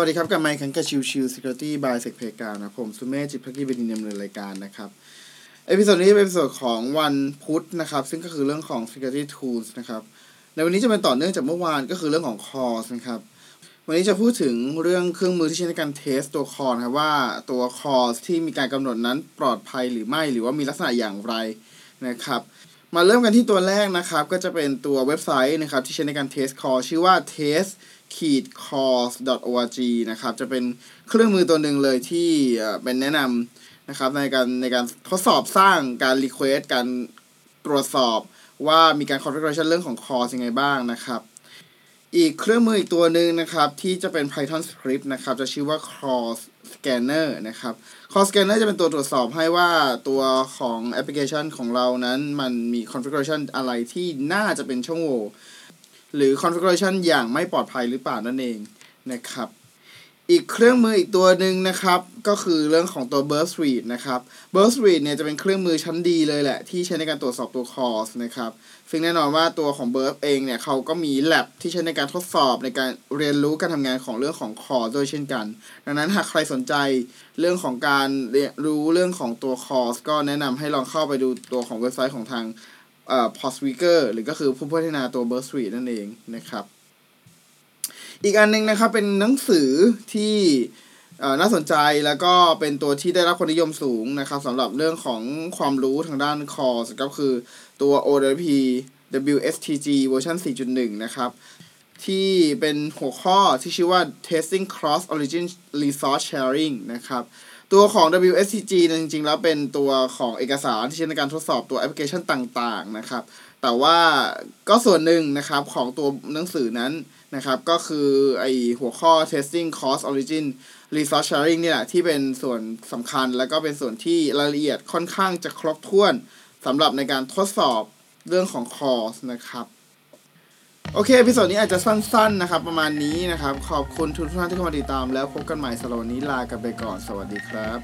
วัสดีครับกับไมค์คันกับชิวชิว Security by s e c p e กานะผมสุเมธจิตภักดีบดินทร์ดำเนินรายการนะครับ episode นี้เป็นเอพิโซดของวันพุธนะครับ ซึ่งก็คือเรื่องของ Security Tools นะครับ ในวันนี้จะเป็นต่อเนื่องจากเมื่อวานก็คือเรื่องของ CORS นะครับ วันนี้จะพูดถึงเรื่องเครื่องมือที่ใช้ในการ test ตัว CORS นะครับว่าตัว CORS ที่มีการกำหนดนั้นปลอดภัยหรือไม่หรือว่ามีลักษณะอย่างไรนะครับ มาเริ่มกันที่ตัวแรกนะครับ ก็จะเป็นตัวเว็บไซต์นะครับ ที่ใช้ในการ test CORS ชื่อว่า test ขีด course org นะครับ จะเป็นเครื่องมือตัวหนึ่งเลยที่เป็นแนะนำนะครับในการในการทดสอบสร้างการ request การตรวจสอบว่ามีการ configuration เรื่องของ course ยังไงบ้างนะครับ อีกเครื่องมืออีกตัวหนึ่งนะครับที่จะเป็น Python script นะครับจะชื่อว่า cross scanner นะครับ cross scanner จะเป็นตัวตรวจสอบให้ว่าตัวของแอปพลิเคชันของเรานั้นมันมี configuration อะไรที่น่าจะเป็นช่องโหว่หรือ configuration อย่างไม่ปลอดภัยหรือเปล่านั่นเองนะครับ อีกเครื่องมืออีกตัวหนึ่งนะครับ ก็คือเรื่องของตัว burst read นะครับ burst read เนี่ยจะเป็นเครื่องมือชั้นดีเลยแหละ ที่ใช้ในการตรวจสอบตัว cause นะครับซึ่งแน่นอนว่าตัวของ burst เองเนี่ยเขาก็มี lab ที่ใช้ในการทดสอบในการเรียนรู้การทำงานของเรื่องของ cause ด้วยเช่นกัน ดังนั้นหากใครสนใจเรื่องของการเรียนรู้เรื่องของตัว cause ก็แนะนำให้ลองเข้าไปดูตัวของเว็บไซต์ของทางเอ่อ Postweaker หรือก็คือผู้พัฒนาตัว burst read นั่นเองนะครับ อีกอันหนึงนะครับเป็นหนังสือที่น่าสนใจแล้วก็เป็นตัวที่ได้รับความนิยมสูงนะครับสำหรับเรื่องของความรู้ทางด้านคอร์สก็คือตัว OWP WSTG เวอร์ชัน4.1 นะครับ ที่เป็นหัวข้อที่ชื่อว่า Testing Cross Origin Resource Sharing นะครับ ตัวของ WSTG นะจริง ๆ แล้วเป็นตัวของเอกสารที่ใช้ในการทดสอบตัวแอปพลิเคชันต่างๆนะครับ แต่ว่าก็ส่วนหนึ่งนะครับของตัวหนังสือนั้นนะครับก็คือไอ้หัวข้อ testing cross origin resource sharing เนี่ยที่เป็นส่วนสำคัญแล้วก็เป็นส่วนที่รายละเอียดค่อนข้างจะครบถ้วนสำหรับในการทดสอบเรื่องของ CORS นะครับ โอเค episode นี้อาจจะสั้นๆนะครับ ประมาณนี้นะครับ ขอบคุณทุกท่านที่เข้ามาติดตามแล้วพบกันใหม่สัปดาห์นี้ลากันไปก่อนสวัสดีครับ